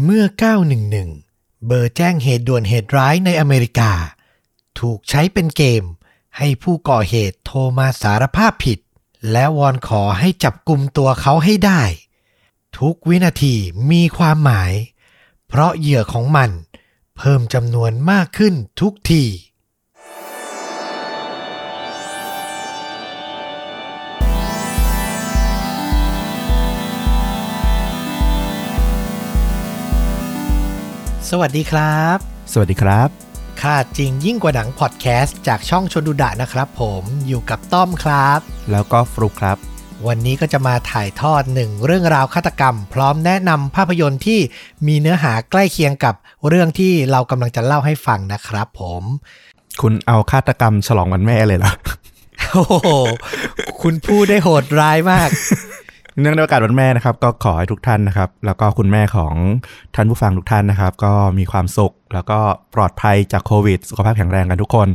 เมื่อ 911 เบอร์แจ้งเหตุด่วนเหตุร้ายในอเมริกา ถูกใช้เป็นเกม ให้ผู้ก่อเหตุโทรมาสารภาพผิด และวอนขอให้จับกลุ่มตัวเขาให้ได้ ทุกวินาทีมีความหมาย เพราะเหยื่อของมัน เพิ่มจำนวนมากขึ้นทุกที สวัสดีครับ สวัสดีครับ ค่าจริงยิ่งกว่าหนังพอดแคสต์จากช่องชนดูดะนะครับผมอยู่กับต้อมครับ แล้วก็ฟลุกครับ วันนี้ก็จะมาถ่ายทอดหนึ่งเรื่องราวฆาตกรรม พร้อมแนะนำภาพยนตร์ที่มีเนื้อหาใกล้เคียงกับเรื่องที่เรากำลังจะเล่าให้ฟังนะครับผม คุณเอาฆาตกรรมฉลองวันแม่เลยเหรอโอ้โหคุณพูดได้โหดร้ายมาก เนื่องในโอกาสวันแม่นะครับ ก็ขอให้ทุกท่านนะครับ แล้วก็คุณแม่ของท่านผู้ฟังทุกท่านนะครับ ก็มีความสุข แล้วก็ปลอดภัยจากโควิด สุขภาพแข็งแรงกันทุกคน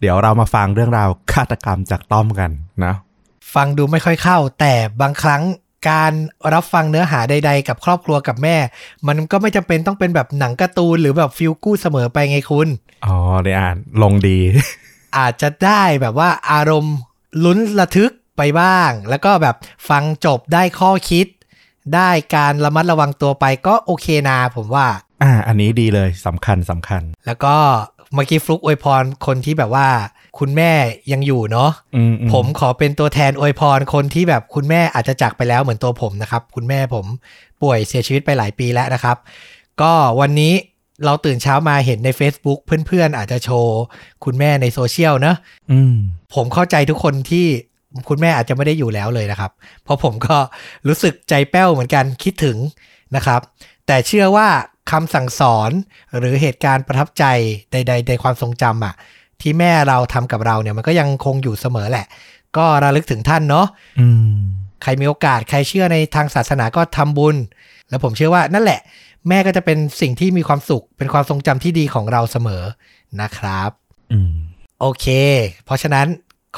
เดี๋ยวเรามาฟังเรื่องราวฆาตกรรมจากต้อมกันนะฟังดูไม่ค่อยเข้า แต่บางครั้งการรับฟังเนื้อหาใด ๆ กับครอบครัวกับแม่ มันก็ไม่จำเป็นต้องเป็นแบบหนังการ์ตูนหรือแบบฟิลกู้เสมอไปไงคุณอ๋อได้อ่านลงดี อาจจะได้แบบว่าอารมณ์ลุ้นระทึก ไปบ้าง แล้วก็แบบฟังจบได้ข้อคิด ได้การระมัดระวังตัวไปก็โอเคนาผมว่า อ่า อันนี้ดีเลยสำคัญสำคัญ แล้วก็เมื่อกี้ฟลุกอวยพรคนที่แบบว่า คุณแม่ยังอยู่เนาะอืมอืผมขอเป็นตัวแทนอวยพรคนที่แบบคุณแม่อาจจะจากไปแล้วเหมือนตัวผมนะครับ คุณแม่ผมป่วยเสียชีวิตไปหลายปีแล้วนะครับ ก็วันนี้เราตื่นเช้ามาเห็นใน Facebook เพื่อนๆ อาจจะโชว์ คุณแม่ในโซเชียลเนอะอืมผมเข้าใจทุกคนที่ คุณแม่อาจจะไม่ได้อยู่แล้วเลยนะครับ เพราะผมก็รู้สึกใจแป้วเหมือนกันคิดถึงนะครับ แต่เชื่อว่าคำสั่งสอนหรือเหตุการณ์ประทับใจใด ๆ ในความทรงจำอะที่แม่เราทำกับเราเนี่ยมันก็ยังคงอยู่เสมอแหละ ก็ระลึกถึงท่านเนาะอืมใครมีโอกาสใครเชื่อในทางศาสนาก็ทำบุญ แล้วผมเชื่อว่านั่นแหละ แม่ก็จะเป็นสิ่งที่มีความสุข เป็นความทรงจำที่ดีของเราเสมอนะครับอืมโอเค เพราะฉะนั้น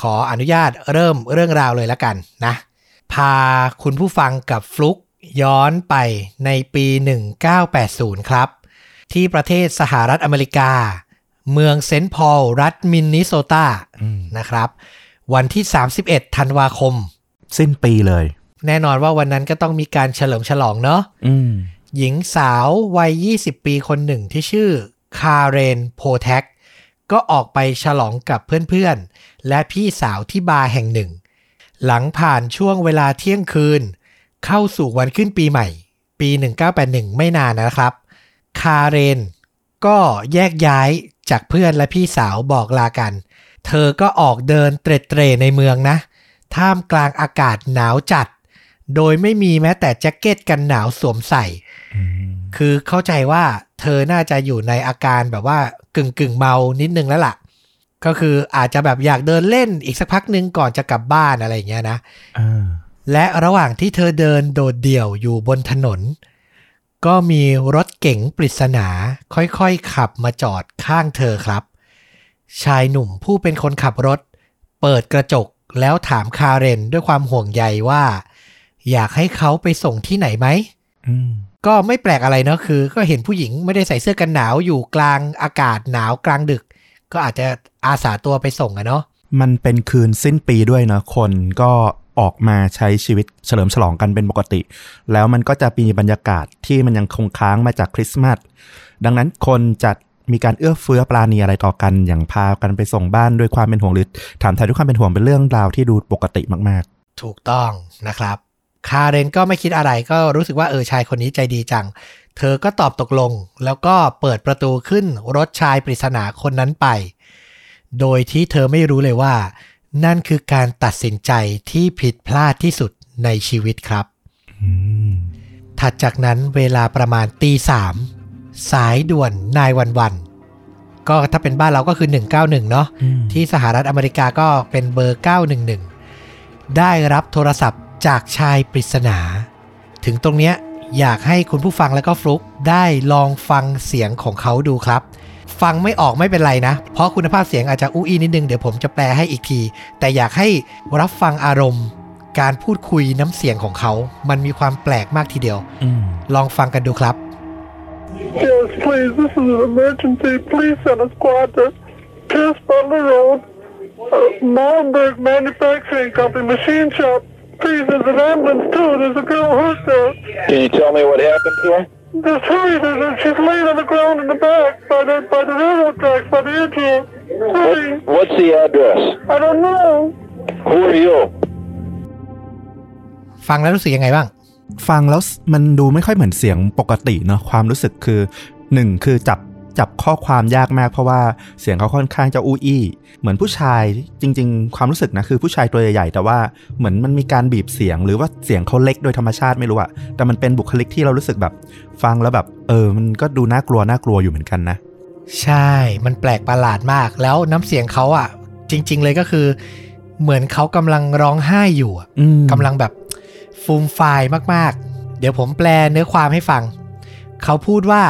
ขออนุญาตเริ่มเรื่องราวเลยแล้วกันนะ พาคุณผู้ฟังกับฟลุกย้อนไปในปี 1980 ครับ ที่ประเทศสหรัฐอเมริกา เมืองเซนต์พอลรัฐมินนิโซตาอืมนะครับ วันที่ 31 ธันวาคม สิ้นปีเลย แน่นอนว่าวันนั้นก็ต้องมีการเฉลิมฉลองเนาะอืมหญิงสาววัย 20 ปีคนหนึ่งที่ชื่อคาเรนโพแทกก็ออกไปฉลองกับเพื่อนๆ และพี่สาวที่บาร์แห่งหนึ่ง หลังผ่านช่วงเวลาเที่ยงคืน เข้าสู่วันขึ้นปีใหม่ ปี 1981 ไม่นานนะครับ คาเรน ก็แยกย้ายจากเพื่อนและพี่สาวบอกลากัน เธอก็ออกเดินเตร็ดเตร่ในเมืองนะ ท่ามกลางอากาศหนาวจัด โดยไม่มีแม้แต่แจ็คเก็ตกันหนาวสวมใส่อืมคือเข้าใจว่าเธอน่าจะอยู่ในอาการแบบว่ากึ่งกึ่งๆเมานิดนึงแล้วล่ะ ก็คืออาจจะแบบอยากเดินเล่นอีกสักพักหนึ่งก่อนจะกลับบ้านอะไรอย่างเงี้ยนะอ่าและระหว่างที่เธอเดินโดดเดี่ยวอยู่บนถนน ก็มีรถเก๋งปริศนาค่อยๆขับมาจอดข้างเธอครับ ชายหนุ่มผู้เป็นคนขับรถ เปิดกระจกแล้วถามคาเรนด้วยความห่วงใยว่า อยากให้เขาไปส่งที่ไหนไหมอืมก็ไม่แปลกอะไรเนาะคือ ก็เห็นผู้หญิงไม่ได้ใส่เสื้อกันหนาวอยู่กลางอากาศหนาวกลางดึก ก็อาจจะอาสาตัวไปส่งอะเนาะมันเป็นคืนสิ้นปีด้วยนะคนก็ออกมาใช้ชีวิตเฉลิมฉลองกันเป็นปกติ แล้วมันก็จะมีบรรยากาศที่มันยังคงค้างมาจากคริสต์มาสดังนั้นคนจะมีการเอื้อเฟื้อปราณีอะไรต่อกัน อย่างพากันไปส่งบ้านด้วยความเป็นห่วงหรือถามไทยด้วยความเป็นห่วงเป็นเรื่องราวที่ดูปกติมากถูกต้องนะครับ คาเรนก็ไม่คิดอะไรก็รู้สึกว่าเออชายคนนี้ใจดีจัง เธอก็ตอบตกลง แล้วก็เปิดประตูขึ้นรถชายปริศนาคนนั้นไป โดยที่เธอไม่รู้เลยว่า นั่นคือการตัดสินใจที่ผิดพลาดที่สุดในชีวิตครับๆอืมถัดจากนั้นเวลาประมาณตีสามสายด่วนนายวันวันก็ถ้าเป็นบ้านเราก็คือ 191 เนาะอืมที่สหรัฐอเมริกาก็เป็นเบอร์ 911 ได้รับโทรศัพท์จากชายปริศนา ถึงตรงเนี้ย อยากให้คุณผู้ฟังแล้วก็ฟลุกได้ลองฟังเสียงของเขาดูครับ ฟังไม่ออกไม่เป็นไรนะ เพราะคุณภาพเสียงอาจจะอู้อีนิดนึงเดี๋ยวผมจะแปลให้อีกที แต่อยากให้รับฟังอารมณ์ การพูดคุยน้ำเสียงของเขา มันมีความแปลกมากทีเดียวอืมลองฟังกันดูครับ Yes, please. This is an emergency. Please send a squad to Pierce Butler Road, uh, Molenberg Manufacturing Company, machine shop. Please, there's an ambulance too. There's a girl hurt there. Can you tell me what happened to her? Just hurry. There's a, she's laying on the ground in the back by the by the railroad tracks by the engine. Hurry. What's the address? I don't know. Who are you? ฟังแล้วรู้สึกยังไงบ้าง ฟังแล้วมันดูไม่ค่อยเหมือนเสียงปกติเนาะความรู้สึกคือหนึ่งคือจับ จับข้อความยากมากเพราะว่าเสียงเขาค่อนข้างจะอู้อี้ เหมือนผู้ชายจริง ๆ ความรู้สึกนะคือผู้ชายตัวใหญ่ๆแต่ว่าเหมือนมันมีการบีบเสียง หรือว่าเสียงเขาเล็กโดยธรรมชาติไม่รู้อะแต่มันเป็นบุคลิกที่เรารู้สึกแบบ ฟังแล้วแบบ เออ มันก็ดูน่ากลัวน่ากลัวอยู่เหมือนกันนะ ใช่ มันแปลกประหลาดมาก แล้วน้ำเสียงเขาอะจริง ๆ เลยก็คือ เหมือนเขากำลังร้องไห้อยู่อะอืมกำลังแบบฟูมฟายมากๆ เดี๋ยวผมแปลเนื้อความให้ฟัง เขาพูดว่า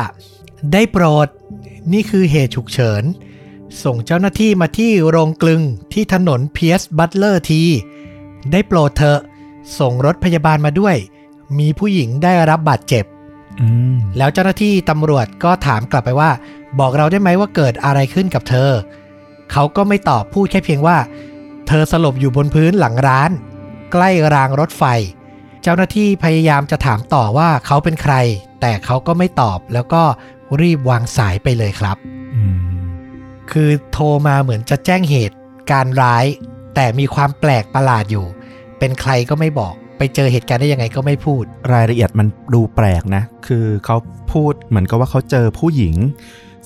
ได้โปรด นี่คือเหตุฉุกเฉิน ส่งเจ้าหน้าที่มาที่โรงกลึงที่ถนนเพียสบัตเลอร์ที ได้โปรดเถอะ ส่งรถพยาบาลมาด้วย มีผู้หญิงได้รับบาดเจ็บอืมแล้วเจ้าหน้าที่ตำรวจก็ถามกลับไปว่า บอกเราได้ไหมว่าเกิดอะไรขึ้นกับเธอ เขาก็ไม่ตอบพูดแค่เพียงว่า เธอสลบอยู่บนพื้นหลังร้าน ใกล้รางรถไฟ เจ้าหน้าที่พยายามจะถามต่อว่าเขาเป็นใคร แต่เขาก็ไม่ตอบแล้วก็ รีบวางสายไปเลยครับอืมคือโทรมาเหมือนจะแจ้งเหตุการร้าย แต่มีความแปลกประหลาดอยู่ เป็นใครก็ไม่บอก ไปเจอเหตุการณ์ได้ยังไงก็ไม่พูด รายละเอียดมันดูแปลกนะ คือเขาพูดเหมือนกับว่าเขาเจอผู้หญิง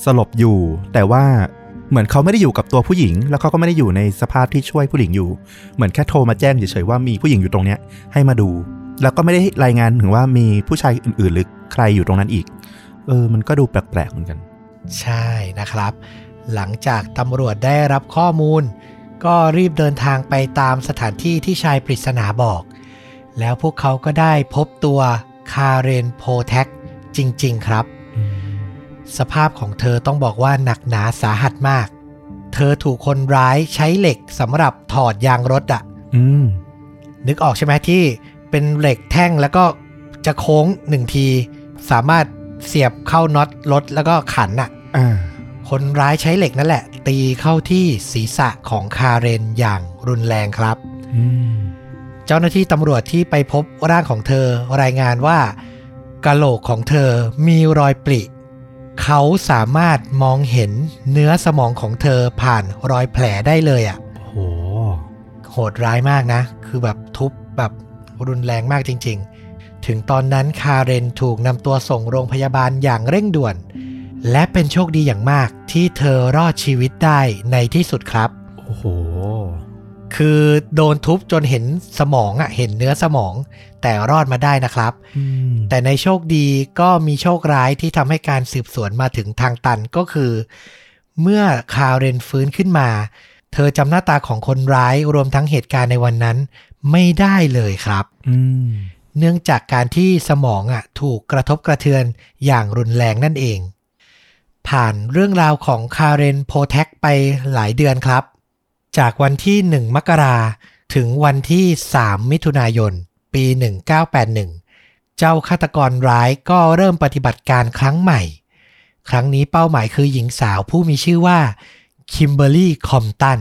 สลบอยู่ แต่ว่าเหมือนเขาไม่ได้อยู่กับตัวผู้หญิง แล้วเขาก็ไม่ได้อยู่ในสภาพที่ช่วยผู้หญิงอยู่ เหมือนแค่โทรมาแจ้งเฉยๆว่ามีผู้หญิงอยู่ตรงเนี้ยให้มาดู แล้วก็ไม่ได้รายงานถึงว่ามีผู้ชายอื่นๆหรือใครอยู่ตรงนั้นอีก เออ มันก็ดูแปลกๆเหมือนกัน ใช่นะครับ หลังจากตำรวจได้รับข้อมูล ก็รีบเดินทางไปตามสถานที่ที่ชายปริศนาบอก แล้วพวกเขาก็ได้พบตัวคาเรนโพแท็กจริง ๆ ครับ สภาพของเธอต้องบอกว่าหนักหนาสาหัสมาก เธอถูกคนร้ายใช้เหล็กสำหรับถอดยางรถอะอืมนึกออกใช่ไหมที่เป็นเหล็กแท่งแล้วก็จะโค้งหนึ่งที สามารถ เสียบเข้าน็อตรถแล้วก็ขันอะอ่าคนร้ายใช้เหล็กนั่นแหละ ตีเข้าที่ศีรษะของคาเรนอย่างรุนแรงครับอืมเจ้าหน้าที่ตำรวจที่ไปพบร่างของเธอรายงานว่ากะโหลกของเธอมีรอยปริ เขาสามารถมองเห็นเนื้อสมองของเธอผ่านรอยแผลได้เลยอะ่ะโห โหดร้ายมากนะ คือแบบทุบแบบรุนแรงมากจริง ๆ ถึงตอนนั้นคาเรนถูกนำตัวส่งโรงพยาบาลอย่างเร่งด่วน และเป็นโชคดีอย่างมากที่เธอรอดชีวิตได้ในที่สุดครับ โอ้โห คือโดนทุบจนเห็นสมองอะ่ะเห็นเนื้อสมอง แต่รอดมาได้นะครับอืมแต่ในโชคดีก็มีโชคร้ายที่ทำให้การสืบสวนมาถึงทางตันก็คือ เมื่อคาเรนฟื้นขึ้นมา เธอจำหน้าตาของคนร้ายรวมทั้งเหตุการณ์ในวันนั้นไม่ได้เลยครับ อืม เนื่องจากการที่สมองอะถูกกระทบกระเทือนอย่างรุนแรงนั่นเอง ผ่านเรื่องราวของคาเรนโพแท็กไปหลายเดือนครับ จากวันที่ 1 มกราถึงวันที่ 3 มิถุนายน ปี 1981 เจ้าฆาตกรร้ายก็เริ่มปฏิบัติการครั้งใหม่ ครั้งนี้เป้าหมายคือหญิงสาวผู้มีชื่อว่าคิมเบอร์รี่คอมตัน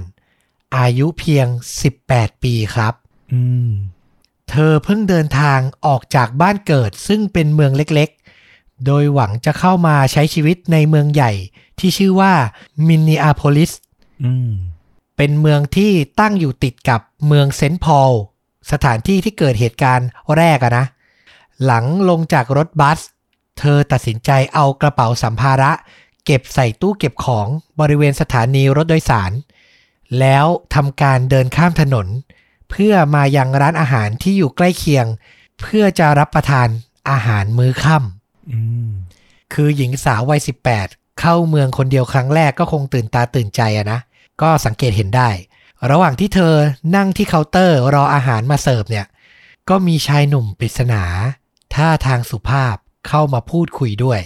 อายุเพียง 18 ปีครับ อืม เธอเพิ่งเดินทางออกจากบ้านเกิดซึ่งเป็นเมืองเล็กๆ โดยหวังจะเข้ามาใช้ชีวิตในเมืองใหญ่ที่ชื่อว่ามินนีอาโพลิสอืมเป็นเมืองที่ตั้งอยู่ติดกับเมืองเซนต์พอลสถานที่ที่เกิดเหตุการณ์แรกอะนะ หลังลงจากรถบัส เธอตัดสินใจเอากระเป๋าสัมภาระ เก็บใส่ตู้เก็บของบริเวณสถานีรถโดยสาร แล้วทำการเดินข้ามถนน เพื่อมายังร้านอาหารที่อยู่ใกล้เคียง เพื่อจะรับประทานอาหารมื้อค่ำอืมคือหญิงสาววัย 18 เข้าเมืองคนเดียวครั้งแรกก็คงตื่นตาตื่นใจอะนะ ก็สังเกตเห็นได้ ระหว่างที่เธอนั่งที่เคาน์เตอร์รออาหารมาเสิร์ฟเนี่ย ก็มีชายหนุ่มปริศนาท่าทางสุภาพเข้ามาพูดคุยด้วย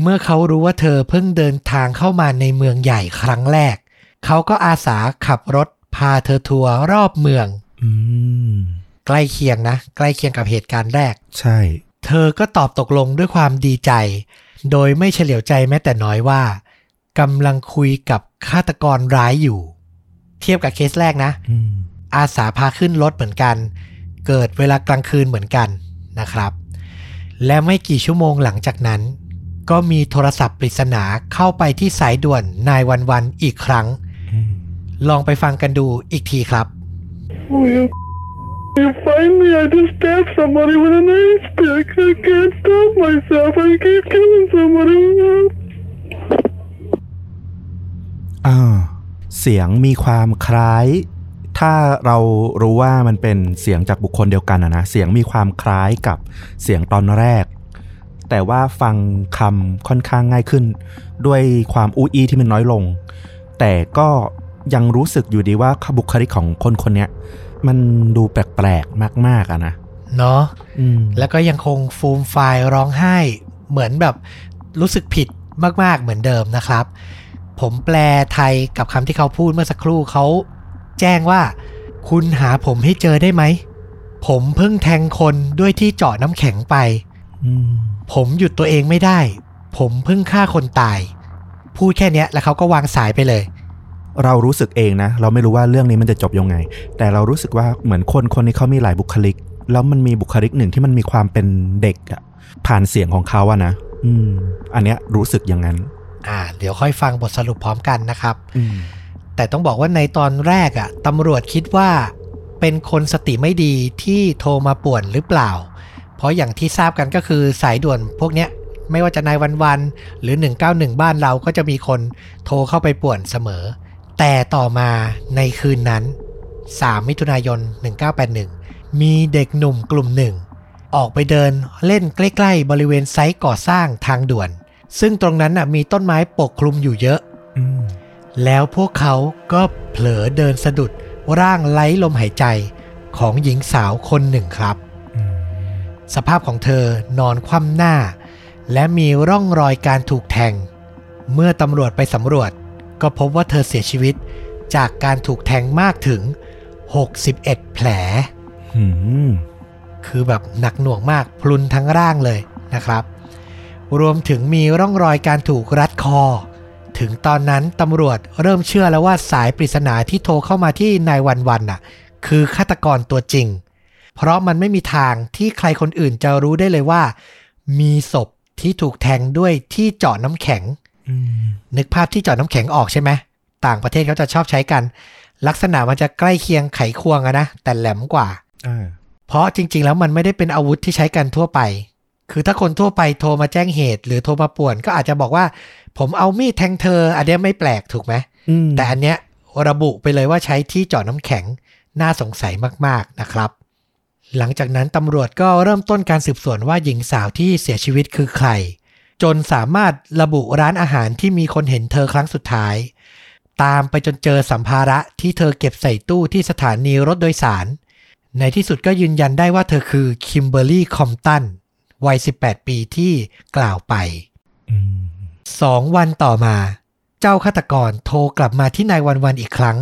เมื่อเขารู้ว่าเธอเพิ่งเดินทางเข้ามาในเมืองใหญ่ครั้งแรก เขาก็อาสาขับรถพาเธอทัวร์รอบเมืองอืม ใกล้เคียงนะ ใกล้เคียงกับเหตุการณ์แรก ใช่ เธอก็ตอบตกลงด้วยความดีใจ โดยไม่เฉลียวใจแม้แต่น้อยว่ากำลังคุยกับฆาตกรร้ายอยู่ เทียบกับเคสแรกนะอืมอาสาพาขึ้นรถเหมือนกัน เกิดเวลากลางคืนเหมือนกันนะครับ และไม่กี่ชั่วโมงหลังจากนั้น ก็มีโทรศัพท์ปริศนาเข้าไปที่สายด่วนนายวันวันอีกครั้งอืมลองไปฟังกันดูอีกทีครับ Oh, you, you finally, I just stabbed somebody with a knife stick. I can't stop myself. I keep killing somebody. อ่าเสียงมีความคล้าย ถ้าเรารู้ว่ามันเป็นเสียงจากบุคคลเดียวกันอะนะ เสียงมีความคล้ายกับเสียงตอนแรก แต่ว่าฟังคำค่อนข้างง่ายขึ้น ด้วยความอู้อี้ที่มันน้อยลง แต่ก็ ยังรู้สึกอยู่ดีว่าบุคลิกของคนคนเนี้ยมันดูแปลกๆมาก ๆอะนะเนาะอืมแล้วก็ยังคงฟูมไฟายร้องไห้ เหมือนแบบรู้สึกผิดมากๆเหมือนเดิมนะครับ ผมแปลไทยกับคำที่เขาพูดเมื่อสักครู่เขาแจ้งว่า คุณหาผมให้เจอได้ไหม ผมเพิ่งแทงคนด้วยที่เจาะน้ำแข็งไปอืมผมหยุดตัวเองไม่ได้ ผมเพิ่งฆ่าคนตาย พูดแค่เนี้ยแล้วเขาก็วางสายไปเลย เรารู้สึกเองนะ เราไม่รู้ว่าเรื่องนี้มันจะจบยังไง แต่เรารู้สึกว่าเหมือนคนคนนี้เขามีหลายบุคลิก แล้วมันมีบุคลิกหนึ่งที่มันมีความเป็นเด็กอะผ่านเสียงของเขาอะนะอืม อันเนี้ยรู้สึกอย่างนั้น อ่า เดี๋ยวค่อยฟังบทสรุปพร้อมกันนะครับอืมแต่ต้องบอกว่าในตอนแรกอะตำรวจคิดว่า เป็นคนสติไม่ดีที่โทรมาป่วนหรือเปล่า เพราะอย่างที่ทราบกันก็คือสายด่วนพวกเนี้ยไม่ว่าจะนายวันวันๆหรือ 191 บ้านเราก็จะมีคนโทรเข้าไปป่วนเสมอ แต่ต่อมาในคืนนั้น 3 มิถุนายน 1981 มีเด็กหนุ่มกลุ่มหนึ่ง ออกไปเดินเล่นใกล้ๆ บริเวณไซต์ก่อสร้างทางด่วน ซึ่งตรงนั้นน่ะมีต้นไม้ปกคลุมอยู่เยอะอืมแล้วพวกเขาก็เผลอเดินสะดุดร่างไร้ลมหายใจของหญิงสาวคนหนึ่งครับอืมสภาพของเธอนอนคว่ำหน้า และมีร่องรอยการถูกแทง เมื่อตำรวจไปสำรวจ ก็พบว่าเธอเสียชีวิตจากการถูกแทงมากถึง 61 แผลอืมคือแบบหนักหน่วงมากพลุนทั้งร่างเลยนะครับ รวมถึงมีร่องรอยการถูกรัดคอ ถึงตอนนั้นตำรวจเริ่มเชื่อแล้วว่าสายปริศนาที่โทรเข้ามาที่นายวันวันน่ะ คือฆาตกรตัวจริง เพราะมันไม่มีทางที่ใครคนอื่นจะรู้ได้เลยว่า มีศพที่ถูกแทงด้วยที่เจาะน้ำแข็งอืม นึกภาพที่เจาะน้ำแข็งออกใช่ไหมต่างประเทศเขาจะชอบใช้กัน ลักษณะมันจะใกล้เคียงไขควงอะนะแต่แหลมกว่าอ่าเพราะจริง ๆ แล้วมันไม่ได้เป็นอาวุธที่ใช้กันทั่วไป คือถ้าคนทั่วไปโทรมาแจ้งเหตุ หรือโทรมาป่วน ก็อาจจะบอกว่า ผมเอามีดแทงเธอ อันเนี้ยไม่แปลกถูกไหมอืมแต่อันเนี้ยระบุไปเลยว่าใช้ที่เจาะน้ำแข็งน่าสงสัยมากๆนะครับ หลังจากนั้นตำรวจก็เริ่มต้นการสืบสวนว่าหญิงสาวที่เสียชีวิตคือใคร จนสามารถระบุร้านอาหารที่มีคนเห็นเธอครั้งสุดท้าย ตามไปจนเจอสัมภาระที่เธอเก็บใส่ตู้ที่สถานีรถโดยสาร ในที่สุดก็ยืนยันได้ว่าเธอคือคิมเบอร์ลี่คอมป์ตันวัย 18 ปีที่กล่าวไปอืมสองวันต่อมา เจ้าฆาตกรโทรกลับมาที่ nine one one อีกครั้ง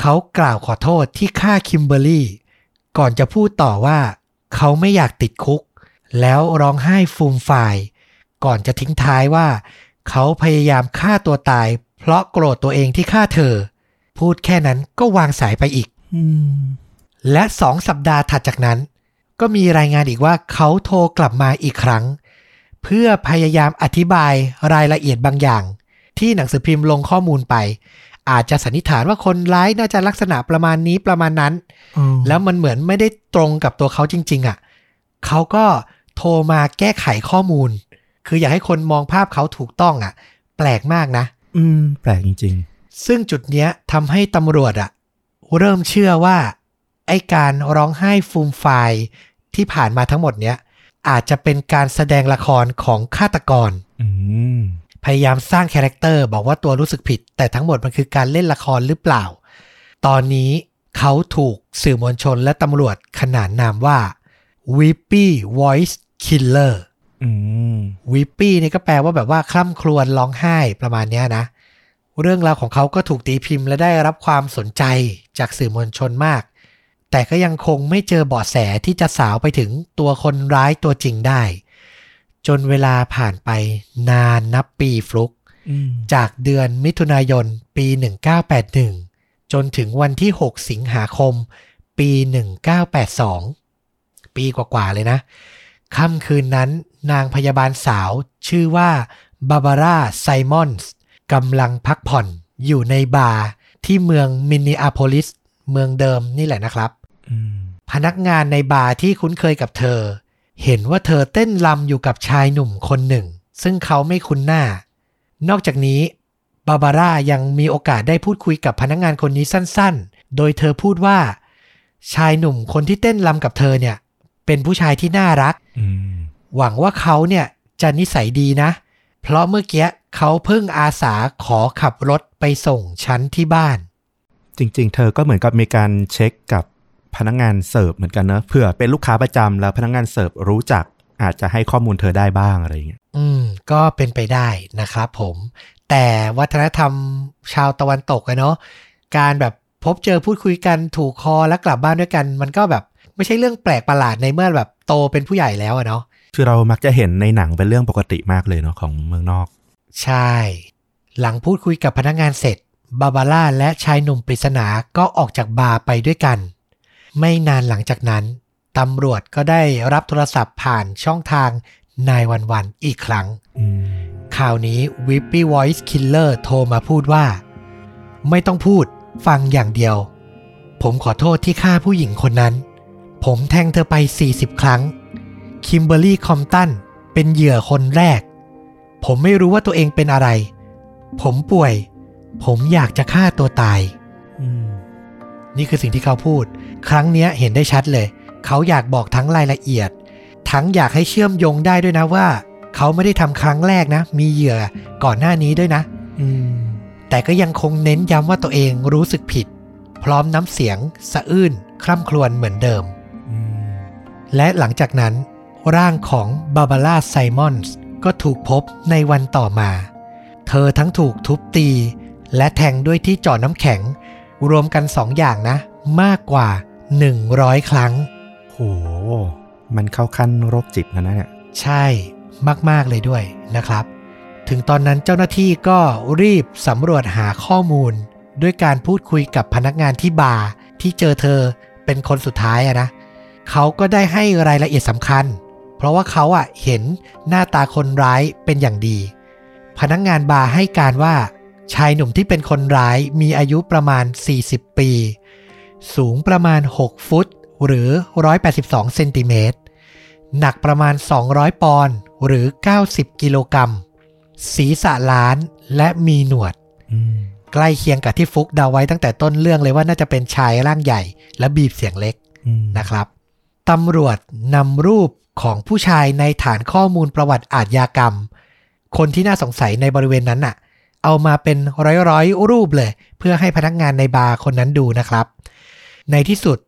เขากล่าวขอโทษที่ฆ่าคิมเบอร์ลี่ ก่อนจะพูดต่อว่า เขาไม่อยากติดคุก แล้วร้องไห้ฟูมฟาย ก่อนจะทิ้งท้ายว่า เขาพยายามฆ่าตัวตาย เพราะโกรธตัวเองที่ฆ่าเธอ พูดแค่นั้นก็วางสายไปอีกอืมและสองสัปดาห์ถัดจากนั้น ก็มีรายงานอีกว่าเขาโทรกลับมาอีกครั้ง เพื่อพยายามอธิบายรายละเอียดบางอย่าง ที่หนังสือพิมพ์ลงข้อมูลไป อาจจะสันนิษฐานว่าคนร้ายน่าจะลักษณะประมาณนี้ประมาณนั้นอืมแล้วมันเหมือนไม่ได้ตรงกับตัวเขาจริง ๆอะเขาก็โทรมาแก้ไขข้อมูล คืออยากให้คนมองภาพเขาถูกต้องอะ แปลกมากนะ อืม แปลกจริงซึ่งจุดเนี้ยทำให้ตำรวจอะเริ่มเชื่อว่า ไอการร้องไห้ฟูมไฟายที่ผ่านมาทั้งหมดเนี้ยอาจจะเป็นการแสดงละครของฆาตกรๆอืมพยายามสร้างคาแรคเตอร์บอกว่าตัวรู้สึกผิด แต่ทั้งหมดมันคือการเล่นละครหรือเปล่า ตอนนี้เขาถูกสื่อมวลชนและตำรวจขนานนามว่า Weepy Voice Killer อืม วิปปี้นี่ก็แปลว่าแบบว่าคล่ำครวญร้องไห้ประมาณเนี้ยนะ เรื่องราวของเขาก็ถูกตีพิมพ์และได้รับความสนใจจากสื่อมวลชนมาก แต่ก็ยังคงไม่เจอเบาะแสที่จะสาวไปถึงตัวคนร้ายตัวจริงได้ จนเวลาผ่านไปนานนับปีฟลุกอืมจากเดือนมิถุนายนปี 1981 จนถึงวันที่ 6 สิงหาคม ปี 1982 ปีกว่าๆเลยนะ ค่ำคืนนั้นนางพยาบาลสาวชื่อว่าบาบาร่าไซมอนส์กำลังพักผ่อนอยู่ในบาร์ที่เมืองมินนีอาโพลิส เมืองเดิมนี่แหละนะครับอืมพนักงานในบาร์ที่คุ้นเคยกับเธอ เห็นว่าเธอเต้นรำอยู่กับชายหนุ่มคนหนึ่ง ซึ่งเขาไม่คุ้นหน้า นอกจากนี้บาบาร่ายังมีโอกาสได้พูดคุยกับพนักงานคนนี้สั้นๆ โดยเธอพูดว่า ชายหนุ่มคนที่เต้นรำกับเธอเนี่ย เป็นผู้ชายที่น่ารักอืม หวังว่าเขาเนี่ยจะนิสัยดีนะ เพราะเมื่อกี้เขาเพิ่งอาสาขอขับรถไปส่งฉันที่บ้าน จริง ๆ เธอก็เหมือนกับมีการเช็คกับพนักงานเสิร์ฟเหมือนกันเนอะเผื่อเป็นลูกค้าประจำแล้วพนักงานเสิร์ฟรู้จักอาจจะให้ข้อมูลเธอได้บ้างอะไรอย่างเงี้ย อืม ก็เป็นไปได้นะครับผม แต่วัฒนธรรมชาวตะวันตกอะเนาะ การแบบพบเจอพูดคุยกันถูกคอแล้วกลับบ้านด้วยกัน มันก็แบบไม่ใช่เรื่องแปลกประหลาดในเมื่อแบบโตเป็นผู้ใหญ่แล้วอะเนาะคือเรามักจะเห็นในหนังเป็นเรื่องปกติมากเลยเนาะของเมืองนอก ใช่ หลังพูดคุยกับพนักงานเสร็จ บาบาร่าและชายหนุ่มปริศนาก็ออกจากบาร์ไปด้วยกัน ไม่นานหลังจากนั้นตำรวจก็ได้รับโทรศัพท์ผ่านช่องทางนายวันวันอีกครั้งอืมข่าวนี้ Whippy Voice Killer โทรมาพูดว่า ไม่ต้องพูดฟังอย่างเดียว ผมขอโทษที่ฆ่าผู้หญิงคนนั้น ผมแทงเธอไป 40 ครั้ง คิมเบอร์รี่คอมตันเป็นเหยื่อคนแรก ผมไม่รู้ว่าตัวเองเป็นอะไร ผมป่วย ผมอยากจะฆ่าตัวตายอืมนี่คือสิ่งที่เขาพูด ครั้งเนี้ยเห็นได้ชัดเลย เขาอยากบอกทั้งรายละเอียด ทั้งอยากให้เชื่อมโยงได้ด้วยนะว่า เขาไม่ได้ทำครั้งแรกนะ มีเหยื่อก่อนหน้านี้ด้วยนะอืมแต่ก็ยังคงเน้นย้ำว่าตัวเองรู้สึกผิด พร้อมน้ำเสียง สะอื้นคร่ำครวญเหมือนเดิมอืม และหลังจากนั้น ร่างของบาบาร่าไซมอนส์ก็ถูกพบในวันต่อมา เธอทั้งถูกทุบตี และแทงด้วยที่เจ่อน้ำแข็ง รวมกันสองอย่างนะ มากกว่า 100 ครั้งโหมันเข้าขั้นโรคจิตนะเนี่ย ใช่มาก ๆ เลยด้วยนะครับ ถึงตอนนั้นเจ้าหน้าที่ก็รีบสำรวจหาข้อมูล ด้วยการพูดคุยกับพนักงานที่บาร์ที่เจอเธอเป็นคนสุดท้ายอะนะ เขาก็ได้ให้รายละเอียดสำคัญ เพราะว่าเขาอะเห็นหน้าตาคนร้ายเป็นอย่างดี พนักงานบาร์ให้การว่า ชายหนุ่มที่เป็นคนร้ายมีอายุประมาณ 40 ปี สูงประมาณ 6 ฟุต หรือ 182 เซนติเมตร หนักประมาณ 200 ปอนด์หรือ 90 กิโลกรัม ศีรษะล้านและมีหนวดอืมใกล้เคียงกับที่ฟุกเดาไว้ตั้งแต่ต้นเรื่องเลยว่าน่าจะเป็นชายร่างใหญ่ และบีบเสียงเล็กอืมนะครับ ตำรวจนำรูปของผู้ชายในฐานข้อมูลประวัติอาทยากรรม คนที่น่าสงสัยในบริเวณนั้นน่ะ เอามาเป็นร้อยๆ รูปเลย เพื่อให้พนักงานในบาร์คนนั้นดูนะครับ ในที่สุด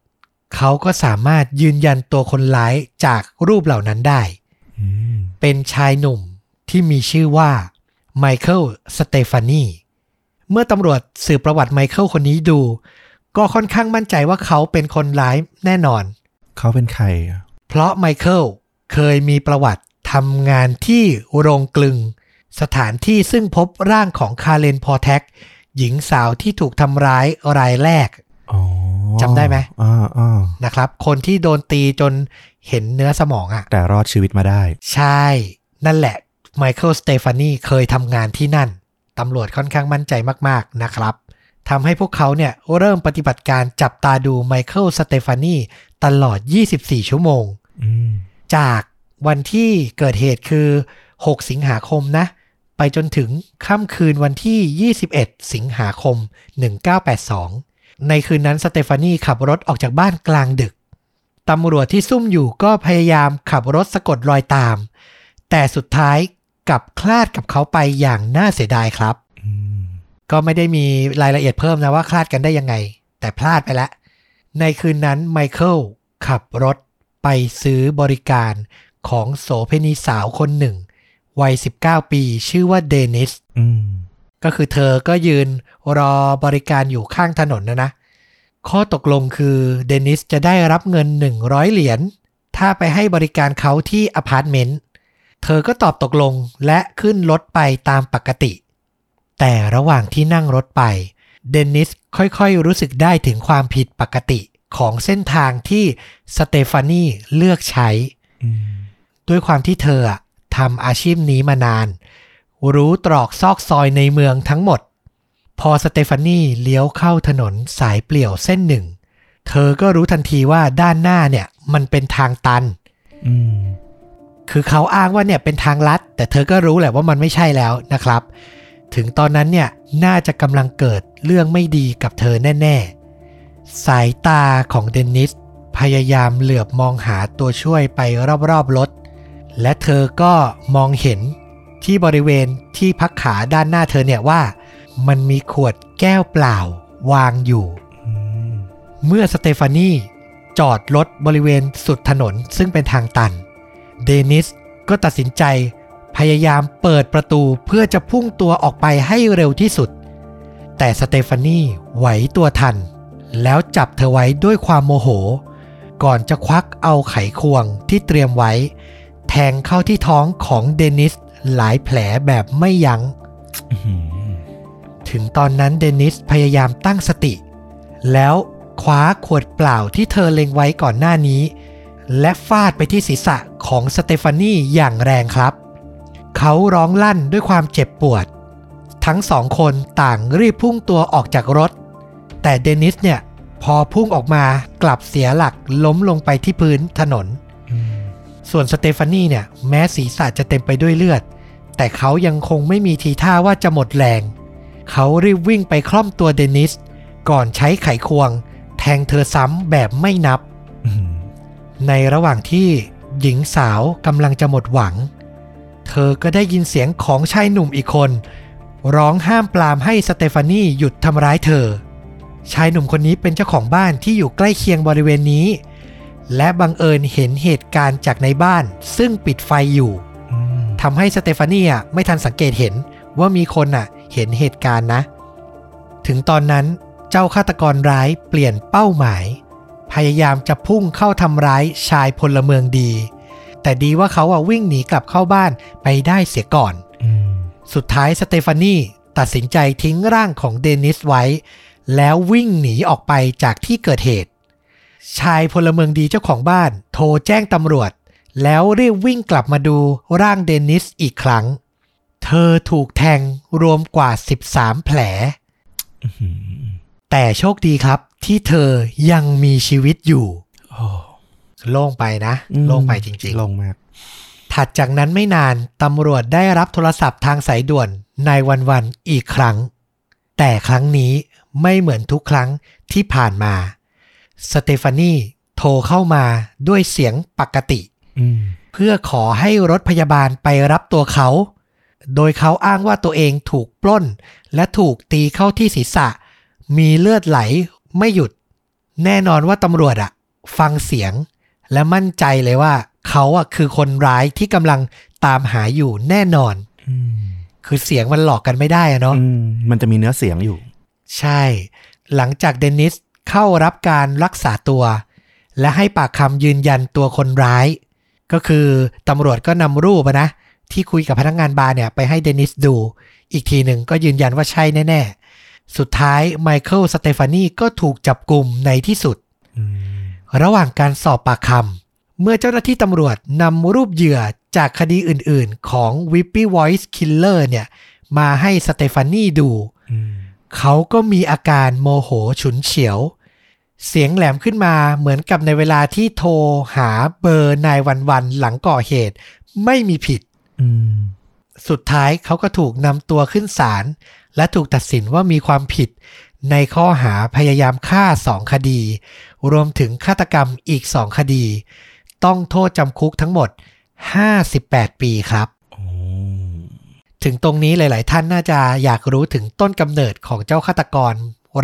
เขาก็สามารถยืนยันตัวคนร้ายจากรูปเหล่านั้นได้อืมเป็นชายหนุ่มที่มีชื่อว่าไมเคิลสเตฟานีเมื่อตำรวจสืบประวัติไมเคิลคนนี้ดู ก็ค่อนข้างมั่นใจว่าเขาเป็นคนร้ายแน่นอน เขาเป็นใครอะเพราะไมเคิลเคยมีประวัติทำงานที่โรงกลึง สถานที่ซึ่งพบร่างของคาเลนพอแท็ก หญิงสาวที่ถูกทำร้ายรายแรกอ๋อจำได้ไหมอ่าอ่านะครับ คนที่โดนตีจนเห็นเนื้อสมองอะ่ะ แต่รอดชีวิตมาได้ ใช่ นั่นแหละไมเคิลสเตฟานีเคยทำงานที่นั่น ตำรวจค่อนข้างมั่นใจมาก ๆ นะครับ ทำให้พวกเขาเนี่ยเริ่มปฏิบัติการจับตาดูไมเคิลสเตฟานีตลอด 24 ชั่วโมงอืมจากวันที่เกิดเหตุคือ 6 สิงหาคมนะ ไปจนถึงค่ำคืนวันที่ 21 สิงหาคม 1982 ในคืนนั้นสเตฟานีขับรถออกจากบ้านกลางดึกตำรวจที่ซุ่มอยู่ก็พยายามขับรถสะกดรอยตาม แต่สุดท้ายกลับคลาดกับเขาไปอย่างน่าเสียดายครับอืม ก็ไม่ได้มีรายละเอียดเพิ่มนะว่าคลาดกันได้ยังไง แต่พลาดไปแล้ว ในคืนนั้นไมเคิลขับรถไปซื้อบริการของโสเภณีสาวคนหนึ่ง วัย 19 ปี ชื่อว่าเดนิสก็คือเธอก็ยืนรอบริการอยู่ข้างถนนนะนะ ข้อตกลงคือเดนิสจะได้รับเงิน 100 เหรียญ ถ้าไปให้บริการเขาที่อพาร์ตเมนต์ เธอก็ตอบตกลงและขึ้นรถไปตามปกติ แต่ระหว่างที่นั่งรถไป เดนิสค่อยๆ รู้สึกได้ถึงความผิดปกติของเส้นทางที่สเตฟานีเลือกใช้ ด้วยความที่เธออะทำอาชีพนี้มานาน รู้ตรอกซอกซอยในเมืองทั้งหมด พอสเตฟานีเลี้ยวเข้าถนนสายเปลี่ยวเส้นหนึ่ง เธอก็รู้ทันทีว่าด้านหน้าเนี่ยมันเป็นทางตันอืมคือเขาอ้างว่าเนี่ยเป็นทางลัด แต่เธอก็รู้แหละว่ามันไม่ใช่แล้วนะครับ ถึงตอนนั้นเนี่ยน่าจะกำลังเกิดเรื่องไม่ดีกับเธอแน่ ๆ สายตาของเดนนิสพยายามเหลือบมองหาตัวช่วยไปรอบๆรถ และเธอก็มองเห็นที่บริเวณที่พักขาด้านหน้าเธอเนี่ยว่า มันมีขวดแก้วเปล่าวางอยู่อืมเมื่อสเตฟานีจอดรถบริเวณสุดถนนซึ่งเป็นทางตัน เดนิสก็ตัดสินใจ พยายามเปิดประตูเพื่อจะพุ่งตัวออกไปให้เร็วที่สุด แต่สเตฟานีไหวตัวทัน แล้วจับเธอไว้ด้วยความโมโห ก่อนจะควักเอาไขควงที่เตรียมไว้ แทงเข้าที่ท้องของเดนิสหลายแผลแบบไม่ยัง้ง ถึงตอนนั้นเดนิสพยายามตั้งสติ แล้วคว้าขวดเปล่าที่เธอเล็งไว้ก่อนหน้านี้ และฟาดไปที่ศีรษะของสเตฟานีอย่างแรงครับ เขาร้องลั่นด้วยความเจ็บปวด ทั้งสองคนต่างรีบพุ่งตัวออกจากรถ แต่เดนิสเนี่ยพอพุ่งออกมากลับเสียหลักล้มลงไปที่พื้นถนนอืมส่วนสเตฟานีเนี่ยแม้ศีรษะจะเต็มไปด้วยเลือด แต่เขายังคงไม่มีทีท่าว่าจะหมดแรง เขารีบวิ่งไปคล่อมตัวเดนิส ก่อนใช้ไขควง แทงเธอซ้ำแบบไม่นับอื้อหือในระหว่างที่หญิงสาวกำลังจะหมดหวัง เธอก็ได้ยินเสียงของชายหนุ่มอีกคน ร้องห้ามปรามให้สเตฟานีหยุดทำร้ายเธอ ชายหนุ่มคนนี้เป็นเจ้าของบ้านที่อยู่ใกล้เคียงบริเวณนี้ และบังเอิญเห็นเหตุการณ์จากในบ้านซึ่งปิดไฟอยู่อืมทำให้สเตฟานีอะไม่ทันสังเกตเห็นว่ามีคนอะเห็นเหตุการณ์นะ ถึงตอนนั้นเจ้าฆาตกรร้ายเปลี่ยนเป้าหมาย พยายามจะพุ่งเข้าทำร้ายชายพลเมืองดี แต่ดีว่าเขาอะวิ่งหนีกลับเข้าบ้านไปได้เสียก่อนอืมสุดท้ายสเตฟานีตัดสินใจทิ้งร่างของเดนิสไว้ แล้ววิ่งหนีออกไปจากที่เกิดเหตุ ชายพลเมืองดีเจ้าของบ้าน โทรแจ้งตำรวจ แล้วรีบวิ่งกลับมาดูร่างเดนิสอีกครั้ง เธอถูกแทงรวมกว่า 13 แผลอื้อหือแต่โชคดีครับที่เธอยังมีชีวิตอยู่โอ้ โล่งไปนะอืมโล่งไปจริงๆโล่งมาก ถัดจากนั้นไม่นานตำรวจได้รับโทรศัพท์ทางสายด่วนในวันวันๆอีกครั้ง แต่ครั้งนี้ไม่เหมือนทุกครั้งที่ผ่านมา สเตฟานีโทรเข้ามาด้วยเสียงปกติอืมเพื่อขอให้รถพยาบาลไปรับตัวเขา โดยเขาอ้างว่าตัวเองถูกปล้น และถูกตีเข้าที่ศีรษะ มีเลือดไหลไม่หยุด แน่นอนว่าตำรวจอะฟังเสียง และมั่นใจเลยว่า เขาอะคือคนร้ายที่กำลังตามหาอยู่แน่นอนอืมคือเสียงมันหลอกกันไม่ได้อะเนาะอืมมันจะมีเนื้อเสียงอยู่ ใช่ หลังจากเดนิสเข้ารับการรักษาตัว และให้ปากคำยืนยันตัวคนร้าย ก็คือตำรวจก็นำรูปอะนะ ที่คุยกับพนักงานบาร์เนี่ยไปให้เดนิสดู อีกทีหนึ่งก็ยืนยันว่าใช่แน่ ๆ สุดท้ายไมเคิลสเตฟานีก็ถูกจับกลุ่มในที่สุดอืม ระหว่างการสอบปากคำเมื่อเจ้าหน้าที่ตำรวจนำรูปเหยื่อจากคดีอื่นๆ ของ Whippy Voice Killer เนี่ย มาให้สเตฟานีดูอืมเขาก็มีอาการโมโหฉุนเฉียว เสียงแหลมขึ้นมาเหมือนกับในเวลาที่โทรหาเบอร์นายวันวันๆหลังก่อเหตุ ไม่มีผิดอืมสุดท้ายเขาก็ถูกนำตัวขึ้นศาลและถูกตัดสินว่ามีความผิด ในข้อหาพยายามฆ่าสองคดี รวมถึงฆาตกรรมอีกสองคดี ต้องโทษจำคุกทั้งหมด 58 ปีครับโอ้ถึงตรงนี้หลาย ๆ ท่านน่าจะอยากรู้ถึงต้นกำเนิดของเจ้าฆาตกร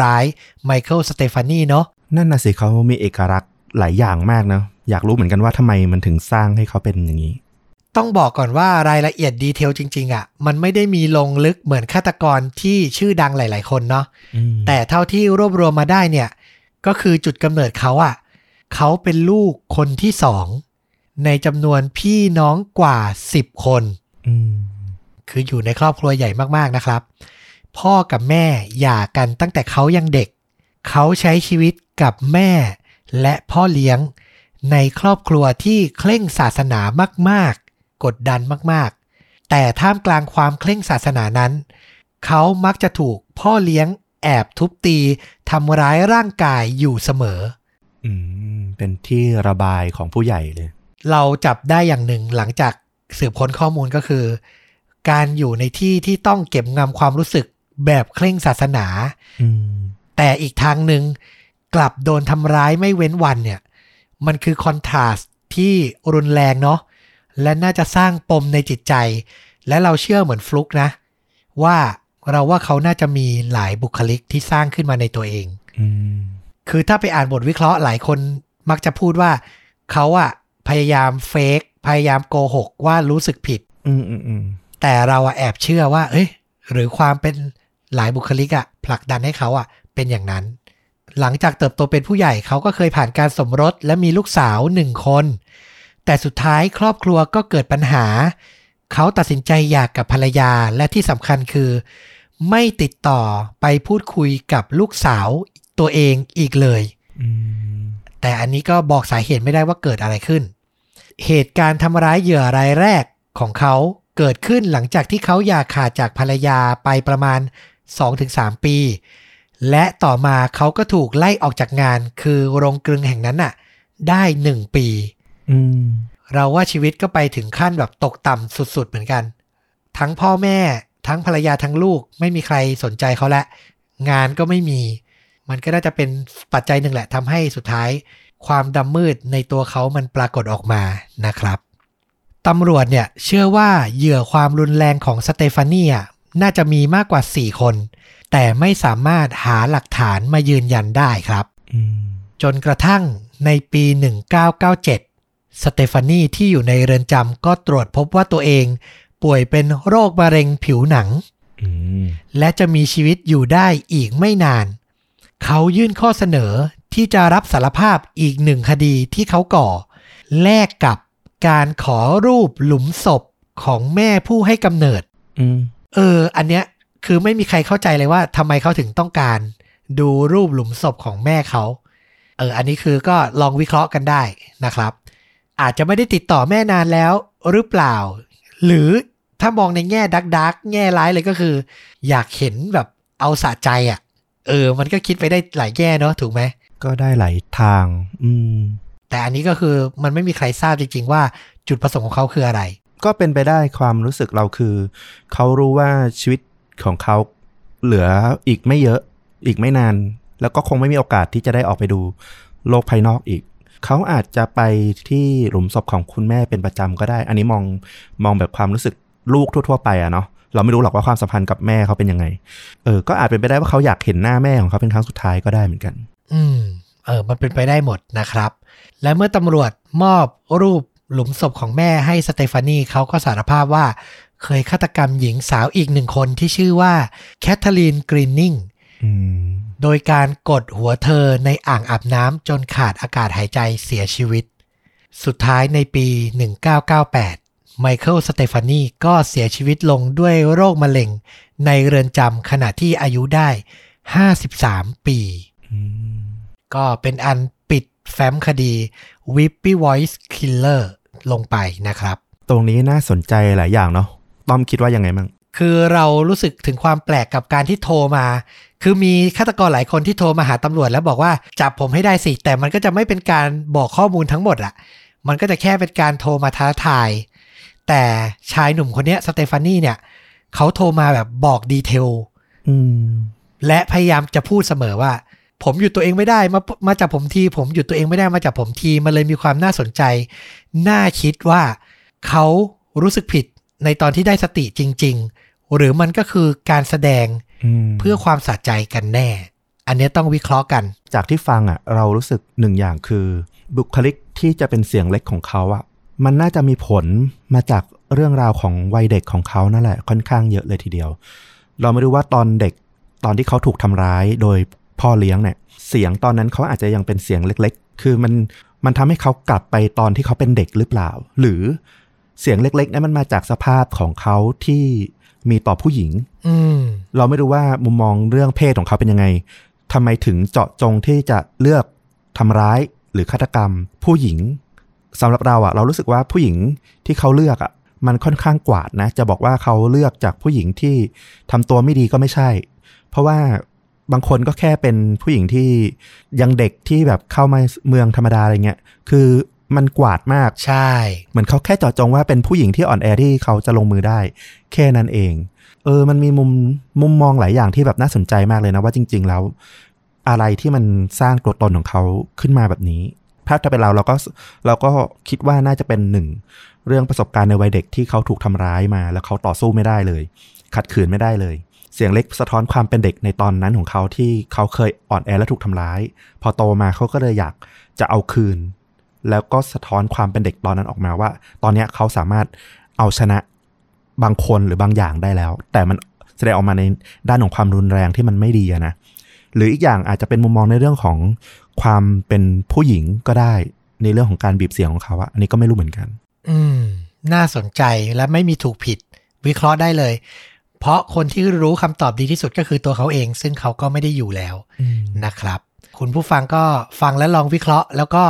ร้ายไมเคิลสเตฟานีเนาะนั่นน่ะสิเขามีเอกลักษณ์หลายอย่างมากนะ อยากรู้เหมือนกันว่าทำไมมันถึงสร้างให้เขาเป็นอย่างนี้ ต้องบอกก่อนว่ารายละเอียดดีเทลจริง ๆอะ มันไม่ได้มีลงลึกเหมือนฆาตกรที่ชื่อดังหลาย ๆ คนเนาะอืมแต่เท่าที่รวบรวมมาได้เนี่ย ก็คือจุดกำเนิดเขาอะเขาเป็นลูกคนที่สองในจำนวนพี่น้องกว่า10คนอืมคืออยู่ในครอบครัวใหญ่มากๆนะครับ พ่อกับแม่หย่ากันตั้งแต่เขายังเด็ก เขาใช้ชีวิตกับแม่และพ่อเลี้ยง ในครอบครัวที่เคร่งศาสนามากๆ กดดันมากๆ แต่ท่ามกลางความเคร่งศาสนานั้น เขามักจะถูกพ่อเลี้ยงแอบทุบตีทำร้ายร่างกายอยู่เสมอ อืม เป็นที่ระบายของผู้ใหญ่เลย เราจับได้อย่างหนึ่งหลังจากสืบค้นข้อมูลก็คือ การอยู่ในที่ที่ต้องเก็บงำความรู้สึกแบบเคร่งศาสนาอืมแต่อีกทางหนึ่งกลับโดนทำร้ายไม่เว้นวันเนี่ย มันคือคอนทราสต์ที่รุนแรงเนาะ และน่าจะสร้างปมในจิตใจ และเราเชื่อเหมือนฟลุกนะ ว่าเราว่าเขาน่าจะมีหลายบุคลิกที่สร้างขึ้นมาในตัวเองอืมคือถ้าไปอ่านบทวิเคราะห์หลายคนมักจะพูดว่า เขาอะพยายามเฟกพยายามโกหกว่ารู้สึกผิด อืมอืมอืมแต่เราอะแอบเชื่อว่า เอ้ย หรือความเป็นหลายบุคลิกอะผลักดันให้เขาอะเป็นอย่างนั้น หลังจากเติบโตเป็นผู้ใหญ่เขาก็เคยผ่านการสมรสและมีลูกสาวหนึ่งคน แต่สุดท้ายครอบครัวก็เกิดปัญหา เขาตัดสินใจหย่ากกับภรรยาและที่สำคัญคือ ไม่ติดต่อไปพูดคุยกับลูกสาวตัวเองอีกเลยอืมแต่อันนี้ก็บอกสาเหตุไม่ได้ว่าเกิดอะไรขึ้น เหตุการณ์ทำร้ายเหยื่อรายแรกของเขาเกิดขึ้นหลังจากที่เขาหย่าขาดจากภรรยาไปประมาณ 2-3 ปี และต่อมาเขาก็ถูกไล่ออกจากงานคือโรงกลึงแห่งนั้นน่ะ ได้ 1 ปีอืม เราว่าชีวิตก็ไปถึงขั้นแบบตกต่ำสุด ๆ เหมือนกัน ทั้งพ่อแม่ทั้งภรรยาทั้งลูกไม่มีใครสนใจเขาและ งานก็ไม่มี มันก็น่าจะเป็นปัจจัยหนึ่งแหละทำให้สุดท้าย ความดำมืดในตัวเขามันปรากฏออกมานะครับตำรวจเนี่ยเชื่อว่าเหยื่อความรุนแรงของสเตฟานีอะน่าจะมีมากกว่า 4 คน แต่ไม่สามารถหาหลักฐานมายืนยันได้ครับอืมจนกระทั่งในปี 1997 สเตฟานีที่อยู่ในเรือนจำก็ตรวจพบว่าตัวเอง ป่วยเป็นโรคมะเร็งผิวหนังอืมและจะมีชีวิตอยู่ได้อีกไม่นาน เขายื่นข้อเสนอที่จะรับสารภาพอีกหนึ่งคดีที่เขาก่อ แลกกับการขอรูปหลุมศพของแม่ผู้ให้กำเนิดอืมเออ อันเนี้ยคือไม่มีใครเข้าใจเลยว่าทำไมเขาถึงต้องการ ดูรูปหลุมศพของแม่เขา เออ อันนี้คือก็ลองวิเคราะห์กันได้นะครับ อาจจะไม่ได้ติดต่อแม่นานแล้วหรือเปล่า หรือถ้ามองในแง่ดักดักแง่ร้ายเลยก็คือ อยากเห็นแบบเอาสะใจอะ่ะ เออ มันก็คิดไปได้หลายแง่เนาะถูกไหม ก็ได้หลายทาง อืม แต่อันนี้ก็คือมันไม่มีใครทราบจริง ๆ ว่าจุดประสงค์ของเขาคืออะไร ก็เป็นไปได้ความรู้สึกเราคือ เขารู้ว่าชีวิตของเขาเหลืออีกไม่เยอะ อีกไม่นาน แล้วก็คงไม่มีโอกาสที่จะได้ออกไปดูโลกภายนอกอีก เขาอาจจะไปที่หลุมศพของคุณแม่เป็นประจำก็ได้ อันนี้มองมองแบบความรู้สึกลูกทั่ว ๆ ไปอะเนาะเราไม่รู้หรอกว่าความสัมพันธ์กับแม่เขาเป็นยังไง เออ ก็อาจเป็นไปได้ว่าเขาอยากเห็นหน้าแม่ของเขาเป็นครั้งสุดท้ายก็ได้เหมือนกัน อืม เออ มันเป็นไปได้หมดนะครับ และเมื่อตำรวจมอบรูปหลุมศพของแม่ให้สเตฟานีเขาก็สารภาพว่า เคยฆาตกรรมหญิงสาวอีกหนึ่งคนที่ชื่อว่าแคทเธอรีนกรีนนิงอืม โดยการกดหัวเธอในอ่างอาบน้ำจนขาดอากาศหายใจเสียชีวิต สุดท้ายในปี 1998 ไมเคิลสเตฟานีก็เสียชีวิตลงด้วยโรคมะเร็ง ในเรือนจำขณะที่อายุได้ 53 ปีอืมก็เป็นอันปิดแฟ้มคดี Weepy Voice Killer ลงไปนะครับ ตรงนี้น่าสนใจหลายอย่างเนาะต้อมคิดว่ายังไงมั่งคือเรารู้สึกถึงความแปลกกับการที่โทรมา คือมีฆาตกรหลายคนที่โทรมาหาตำรวจแล้วบอกว่าจับผมให้ได้สิ แต่มันก็จะไม่เป็นการบอกข้อมูลทั้งหมดอะมันก็จะแค่เป็นการโทรมาท้าทาย แต่ชายหนุ่มคนเนี้ยสเตฟานีเนี่ย เขาโทรมาแบบบอกดีเทลอืมและพยายามจะพูดเสมอว่า ผมหยุดตัวเองไม่ได้มามาจับผมทีผมหยุดตัวเองไม่ได้มาจับผมทีมันเลยมีความน่าสนใจ น่าคิดว่าเขารู้สึกผิดในตอนที่ได้สติจริง ๆ หรือมันก็คือการแสดงอืมเพื่อความสะใจกันแน่ อันเนี้ยต้องวิเคราะห์กัน จากที่ฟังอะ เรารู้สึกหนึ่งอย่างคือ บุคลิกที่จะเป็นเสียงเล็กของเขาอะ มันน่าจะมีผลมาจากเรื่องราวของวัยเด็กของเขานั่นแหละค่อนข้างเยอะเลยทีเดียว เราไม่รู้ว่าตอนเด็กตอนที่เขาถูกทำร้ายโดยพ่อเลี้ยงเนี่ย เสียงตอนนั้นเขาอาจจะยังเป็นเสียงเล็ก ๆ คือมันมันทำให้เขากลับไปตอนที่เขาเป็นเด็กหรือเปล่า หรือเสียงเล็กๆนั้นมันมาจากสภาพของเขาที่ มีต่อผู้หญิงอืมเราไม่รู้ว่ามุมมองเรื่องเพศของเขาเป็นยังไงทำไมถึงเจาะจงที่จะเลือกทำร้ายหรือฆาตกรรม ผู้หญิงสำหรับเราอะเรารู้สึกว่าผู้หญิงที่เขาเลือกอะมันค่อนข้างกวาดนะ จะบอกว่าเขาเลือกจากผู้หญิงที่ทำตัวไม่ดีก็ไม่ใช่ เพราะว่าบางคนก็แค่เป็นผู้หญิงที่ยังเด็กที่แบบเข้ามาเมืองธรรมดาอะไรเงี้ย คือ มันกวาดมากใช่ เหมือนเขาแค่เจาะจงว่าเป็นผู้หญิงที่อ่อนแอที่เขาจะลงมือได้ แค่นั้นเอง เออ มันมีมุมมุมมองหลายอย่างที่แบบน่าสนใจมากเลยนะว่าจริง ๆ แล้ว อะไรที่มันสร้างตัวตนของเขาขึ้นมาแบบนี้ถ้าถ้าเป็นเราเราก็เราก็คิดว่าน่าจะเป็นหนึ่งเรื่องประสบการณ์ในวัยเด็กที่เขาถูกทำร้ายมา แล้วเขาต่อสู้ไม่ได้เลย ขัดขืนไม่ได้เลย เสียงเล็กสะท้อนความเป็นเด็กในตอนนั้นของเขาที่เขาเคยอ่อนแอและถูกทำร้าย พอโตมาเขาก็เลยอยากจะเอาคืน แล้วก็สะท้อนความเป็นเด็กตอนนั้นออกมาว่า ตอนเนี้ยเขาสามารถเอาชนะบางคนหรือบางอย่างได้แล้ว แต่มันแสดงออกมาในด้านของความรุนแรงที่มันไม่ดีอะนะหรืออีกอย่างอาจจะเป็นมุมมองในเรื่องของความเป็นผู้หญิงก็ได้ในเรื่องของการบีบเสียงของเขาอะอันนี้ก็ไม่รู้เหมือนกัน อืม น่าสนใจและไม่มีถูกผิด วิเคราะห์ได้เลย เพราะคนที่รู้คำตอบดีที่สุดก็คือตัวเขาเอง ซึ่งเขาก็ไม่ได้อยู่แล้วนะครับ คุณผู้ฟังก็ฟังและลองวิเคราะห์ แล้วก็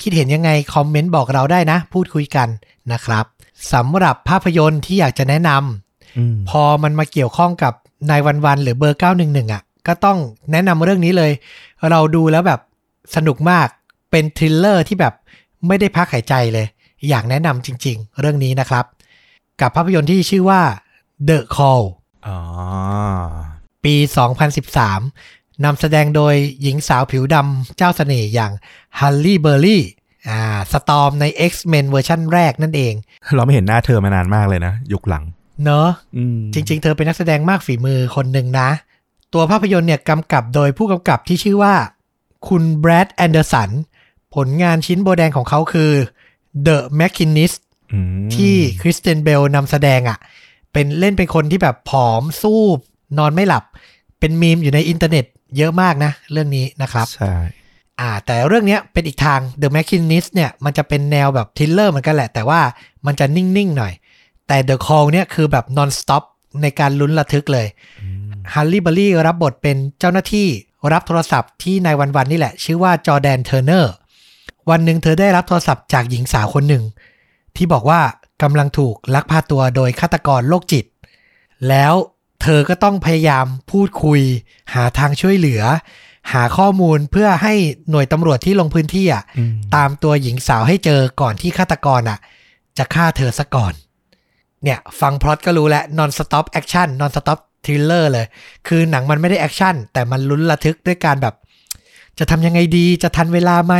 คิดเห็นยังไงคอมเมนต์บอกเราได้นะ พูดคุยกันนะครับสำหรับภาพยนตร์ที่อยากจะแนะนำอืมพอมันมาเกี่ยวข้องกับนายวันวันหรือเบอร์ 911อะ ก็ต้องแนะนำเรื่องนี้เลย เราดูแล้วแบบสนุกมากเป็น thriller ที่แบบไม่ได้พักหายใจเลย อยากแนะนำจริง ๆ เรื่องนี้นะครับ กับภาพยนตร์ที่ชื่อว่า The Call อ๋อปี 2013 นำแสดงโดยหญิงสาวผิวดำเจ้าเสน่ห์อย่างฮัลลี่เบอร์รี่อ่า Storm ใน X-Men เวอร์ชั่นแรกนั่นเอง เราไม่เห็นหน้าเธอมานานมากเลยนะ ยุคหลัง เนอะอืมจริง ๆ เธอเป็นนักแสดงมากฝีมือคนหนึ่งนะ ตัวภาพยนตร์เนี่ยกำกับโดยผู้กำกับที่ชื่อว่า คุณแบรดแอนเดอร์สัน ผลงานชิ้นโบแดงของเขาคือ The Machinist อืมที่คริสเตียนเบลนำแสดงอะ่ะ เป็นเล่นเป็นคนที่แบบผอม ซูบนอนไม่หลับ เป็นมีมอยู่ในอินเทอร์เน็ต เยอะมากนะ เรื่องนี้นะครับใช่อ่า แต่เรื่องเนี้ยเป็นอีกทาง The Machinist เนี่ยมันจะเป็นแนวแบบ thriller เหมือนกันแหละ แต่ว่ามันจะนิ่ง ๆ หน่อย แต่ The Call เนี่ยคือแบบ non stop ในการลุ้นระทึกเลยฮัลลี่เบอร์รี่รับบทเป็นเจ้าหน้าที่รับโทรศัพท์ที่ nine one one นี่แหละ ชื่อว่าจอแดนเทอร์เนอร์วันหนึ่งเธอได้รับโทรศัพท์จากหญิงสาวคนหนึ่ง ที่บอกว่ากำลังถูกลักพาตัวโดยฆาตกรโรคจิต แล้ว เธอก็ต้องพยายามพูดคุย หาทางช่วยเหลือ หาข้อมูลเพื่อให้หน่วยตำรวจที่ลงพื้นที่อะอืมตามตัวหญิงสาวให้เจอก่อนที่ฆาตกรอะ จะฆ่าเธอซะก่อน เนี่ยฟังพล็อตก็รู้แล้ว non stop action non stop thriller เลย คือหนังมันไม่ได้ action แต่มันลุ้นระทึกด้วยการแบบ จะทำยังไงดีจะทันเวลาไหม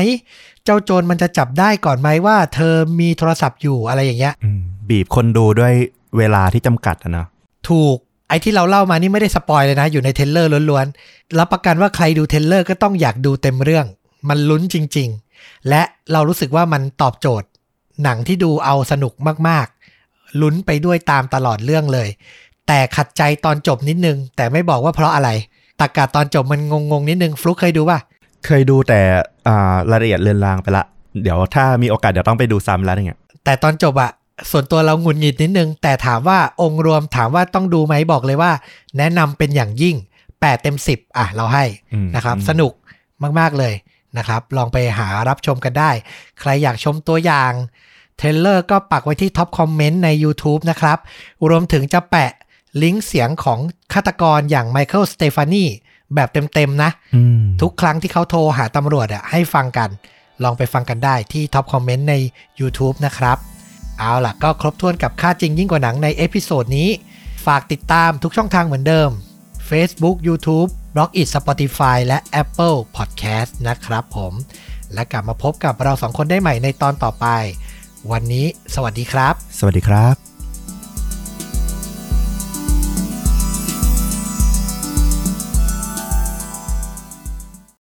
เจ้าโจรมันจะจับได้ก่อนไหมว่า เธอมีโทรศัพท์อยู่อะไรอย่างเงี้ยอืมบีบคนดูด้วยเวลาที่จำกัดอะเนอะถูก ไอ้ที่เราเล่ามานี่ไม่ได้ spoil เลยนะ อยู่ใน trailer ล้วนๆ รับประกันว่าใครดู trailer ก็ต้องอยากดูเต็มเรื่อง มันลุ้นจริง ๆ และเรารู้สึกว่ามันตอบโจทย์ หนังที่ดูเอาสนุกมากๆ ลุ้นไปด้วยตามตลอดเรื่องเลย แต่ขัดใจตอนจบนิดนึง แต่ไม่บอกว่าเพราะอะไรตากาตอนจบมันงงๆนิดนึงฟลุกเคยดูป่ะ เคยดูแต่อ่ารายละเอียดเลือนลางไปละ เดี๋ยวถ้ามีโอกาสเดี๋ยวต้องไปดูซ้ำแล้วเนี่ยแต่ตอนจบอะ ส่วนตัวเราหงุดหงิดนิดนึง แต่ถามว่าองค์รวมถามว่าต้องดูไหมบอกเลยว่า แนะนำเป็นอย่างยิ่ง 8 เต็ม 10 อะ เราให้อืมนะครับอืมสนุกมาก ๆ เลยนะครับ ลองไปหารับชมกันได้ ใครอยากชมตัวอย่าง trailer ก็ปักไว้ที่ top comment ใน YouTube นะครับ รวมถึงจะแปะลิงก์เสียงของฆาตกรอย่างไมเคิลสเตฟานีแบบเต็ม ๆ นะอืมทุกครั้งที่เขาโทรหาตำรวจอะให้ฟังกัน ลองไปฟังกันได้ที่ top comment ใน YouTube นะครับ เอาล่ะก็ครบถ้วนกับฆาตจริงยิ่งกว่าหนังใน episode นี้ ฝากติดตามทุกช่องทางเหมือนเดิม Facebook YouTube b l o g i t Spotify และ Apple Podcast นะครับผม และกลับมาพบกับเราสองคนได้ใหม่ในตอนต่อไป วันนี้สวัสดีครับ สวัสดีครับ